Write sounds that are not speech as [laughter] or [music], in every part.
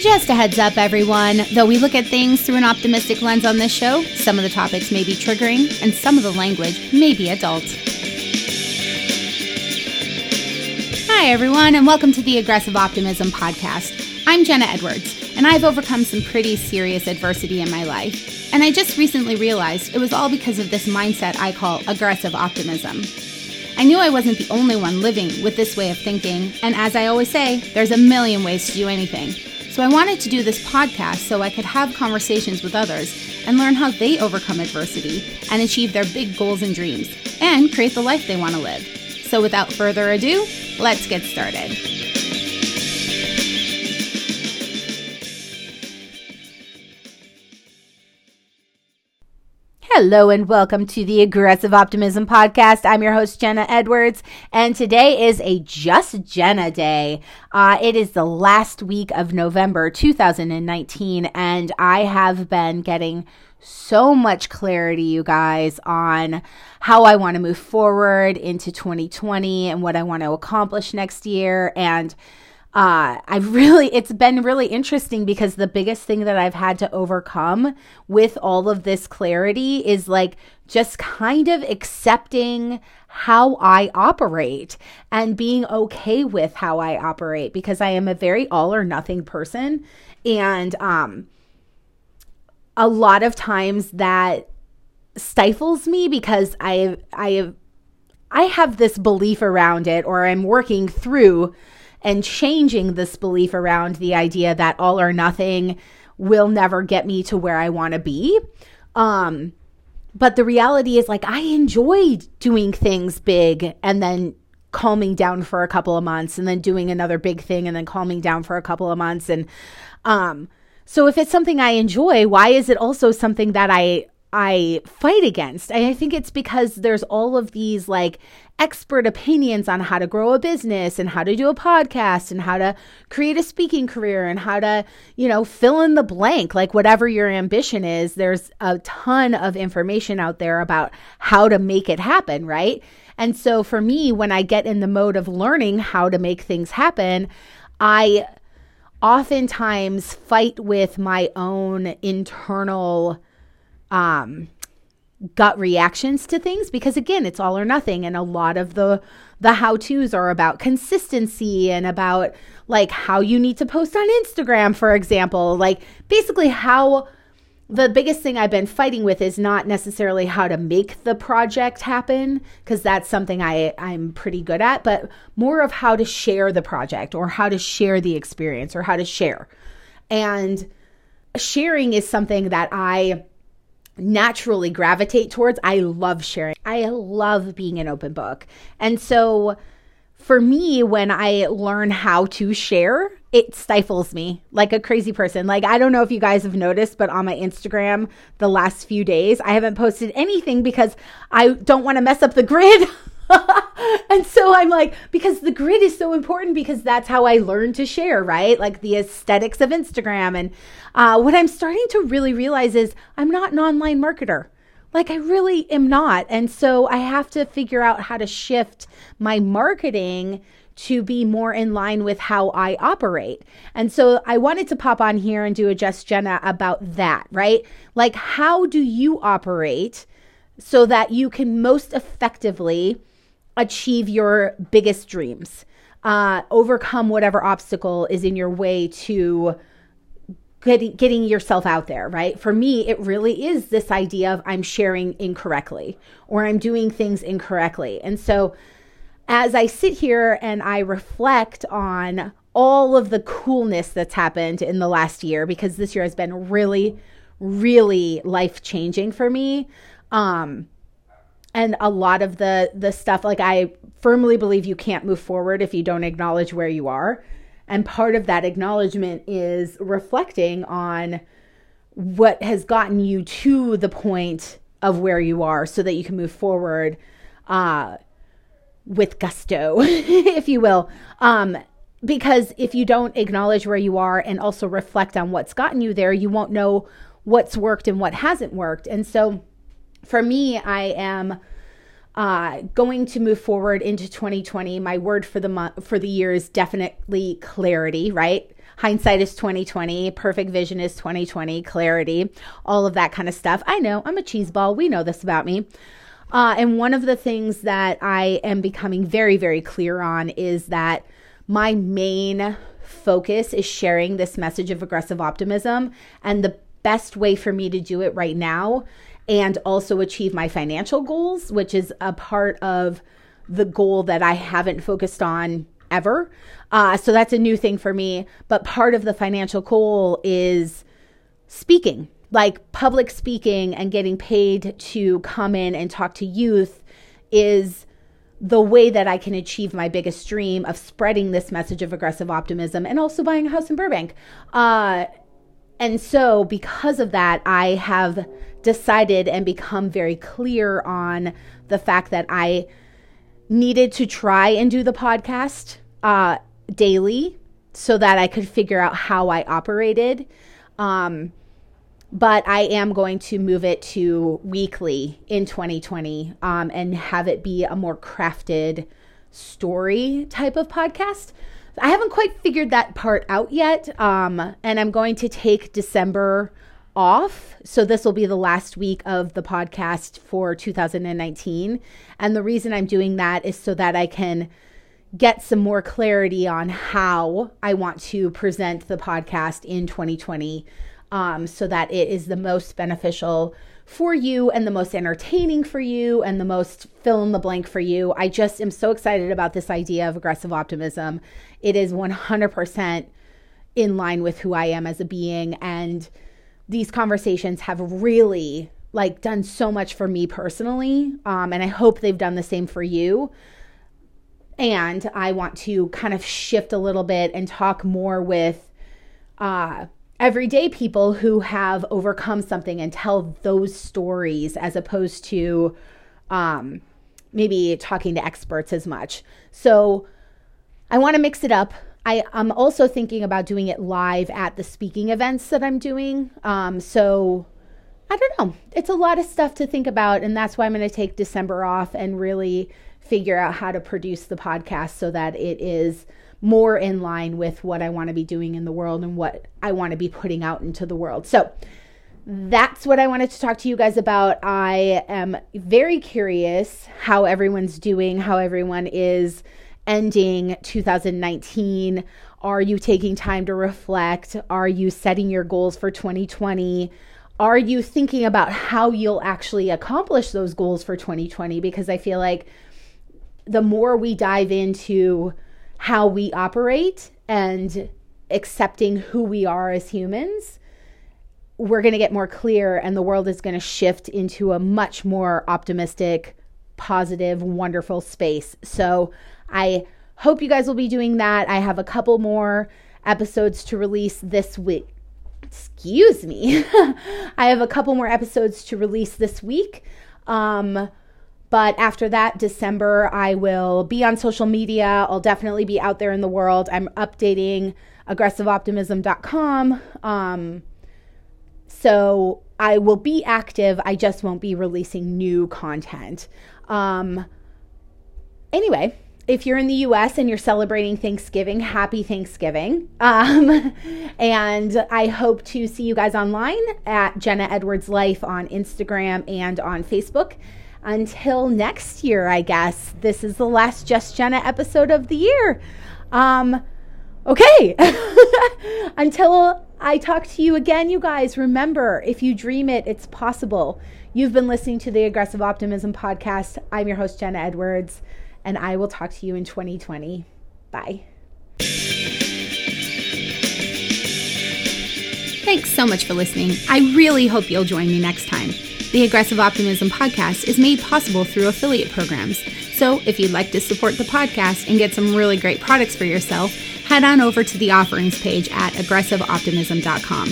Just a heads up, everyone. Though we look at things through an optimistic lens on this show, some of the topics may be triggering and some of the language may be adult. Hi, everyone, and welcome to the Aggressive Optimism Podcast. I'm Jenna Edwards, and I've overcome some pretty serious adversity in my life. And I just recently realized it was all because of this mindset I call aggressive optimism. I knew I wasn't the only one living with this way of thinking, and as I always say, there's a million ways to do anything. So I wanted to do this podcast so I could have conversations with others and learn how they overcome adversity and achieve their big goals and dreams and create the life they want to live. So without further ado, let's get started. Hello and welcome to the Aggressive Optimism Podcast. I'm your host, Jenna Edwards, and today is a Just Jenna Day. Uh, it is the last week of November 2019, and I have been getting so much clarity, you guys, on how I want to move forward into 2020 and what I want to accomplish next year. And uh, I've really, it's been really interesting because the biggest thing that I've had to overcome with all of this clarity is like just kind of accepting how I operate and being okay with how I operate because I am a very all or nothing person. And, um, a lot of times that stifles me because I I I have this belief around it or I'm working through and changing this belief around the idea that all or nothing will never get me to where I want to be. Um but the reality is like I enjoy doing things big and then calming down for a couple of months and then doing another big thing and then calming down for a couple of months and um so if it's something I enjoy, why is it also something that I I fight against? And I think it's because there's all of these like expert opinions on how to grow a business and how to do a podcast and how to create a speaking career and how to, you know, fill in the blank, like whatever your ambition is. There's a ton of information out there about how to make it happen, right? And so for me, when I get in the mode of learning how to make things happen, I oftentimes fight with my own internal um, gut reactions to things because again it's all or nothing and a lot of the the how to's are about consistency and about like how you need to post on Instagram for example like basically how the biggest thing I've been fighting with is not necessarily how to make the project happen because that's something I I'm pretty good at, but more of how to share the project or how to share the experience or how to share. And sharing is something that I naturally gravitate towards. I love sharing. I love being an open book. And so for me, when I learn how to share, it stifles me like a crazy person. Like, I don't know if you guys have noticed, but on my Instagram the last few days, I haven't posted anything because I don't want to mess up the grid. [laughs] [laughs] and so I'm like, because the grid is so important because that's how I learn to share, right? Like the aesthetics of Instagram. And uh, what I'm starting to really realize is I'm not an online marketer. Like, I really am not. And so I have to figure out how to shift my marketing to be more in line with how I operate. And so I wanted to pop on here and do a Just Jenna about that, right? Like, how do you operate so that you can most effectively achieve your biggest dreams? Uh, overcome whatever obstacle is in your way to getting getting yourself out there, right? For me, it really is this idea of I'm sharing incorrectly or I'm doing things incorrectly. And so as I sit here and I reflect on all of the coolness that's happened in the last year, because this year has been really, really life changing for me. Um, and a lot of the the stuff like I firmly believe you can't move forward if you don't acknowledge where you are. And part of that acknowledgement is reflecting on what has gotten you to the point of where you are so that you can move forward uh, with gusto, [laughs] if you will. Um, because if you don't acknowledge where you are and also reflect on what's gotten you there, you won't know what's worked and what hasn't worked. And so for me, I am uh, going to move forward into 2020. My word for the month for the year is definitely clarity, right? Hindsight is 2020, perfect vision is 2020, clarity, all of that kind of stuff. I know I'm a cheeseball. We know this about me. Uh, and one of the things that I am becoming very, very clear on is that my main focus is sharing this message of aggressive optimism. And the best way for me to do it right now and also achieve my financial goals, which is a part of the goal that I haven't focused on ever. Uh, so that's a new thing for me. But part of the financial goal is speaking, like public speaking and getting paid to come in and talk to youth is the way that I can achieve my biggest dream of spreading this message of aggressive optimism and also buying a house in Burbank. Uh, and so, because of that, I have decided and become very clear on the fact that I needed to try and do the podcast uh, daily so that I could figure out how I operated. Um, but I am going to move it to weekly in 2020 um, and have it be a more crafted story type of podcast. I haven't quite figured that part out yet. Um, and I'm going to take December off. So this will be the last week of the podcast for 2019. And the reason I'm doing that is so that I can get some more clarity on how I want to present the podcast in 2020 um, so that it is the most beneficial for you and the most entertaining for you and the most fill in the blank for you. I just am so excited about this idea of aggressive optimism. It is 100% in line with who I am as a being and these conversations have really like done so much for me personally um, and i hope they've done the same for you and i want to kind of shift a little bit and talk more with uh, everyday people who have overcome something and tell those stories as opposed to um, maybe talking to experts as much so i want to mix it up I, am also thinking about doing it live at the speaking events that I'm doing. Um, so I don't know. It's a lot of stuff to think about. And that's why I'm going to take December off and really figure out how to produce the podcast so that it is more in line with what I want to be doing in the world and what I want to be putting out into the world. So that's what I wanted to talk to you guys about. I am very curious how everyone's doing, how everyone is ending 2019? Are you taking time to reflect? Are you setting your goals for 2020? Are you thinking about how you'll actually accomplish those goals for 2020? Because I feel like the more we dive into how we operate and accepting who we are as humans, we're going to get more clear and the world is going to shift into a much more optimistic, positive, wonderful space. So I hope you guys will be doing that. I have a couple more episodes to release this week. Excuse me. [laughs] I have a couple more episodes to release this week. Um, but after that, December, I will be on social media. I'll definitely be out there in the world. I'm updating aggressiveoptimism.com. Um, so I will be active. I just won't be releasing new content. Um, anyway, if you're in the US and you're celebrating Thanksgiving, happy Thanksgiving. Um, [laughs] and I hope to see you guys online at Jenna Edwards Life on Instagram and on Facebook. Until next year, I guess. This is the last Just Jenna episode of the year. Um, okay. [laughs] Until I talk to you again, you guys, remember if you dream it, it's possible. You've been listening to the Aggressive Optimism podcast. I'm your host, Jenna Edwards and I will talk to you in 2020. Bye. Thanks so much for listening. I really hope you'll join me next time. The Aggressive Optimism podcast is made possible through affiliate programs. So if you'd like to support the podcast and get some really great products for yourself, head on over to the offerings page at aggressiveoptimism.com.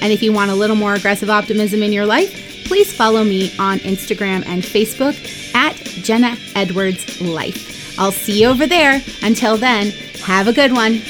And if you want a little more aggressive optimism in your life, please follow me on Instagram and Facebook at Jenna Edwards Life. I'll see you over there. Until then, have a good one.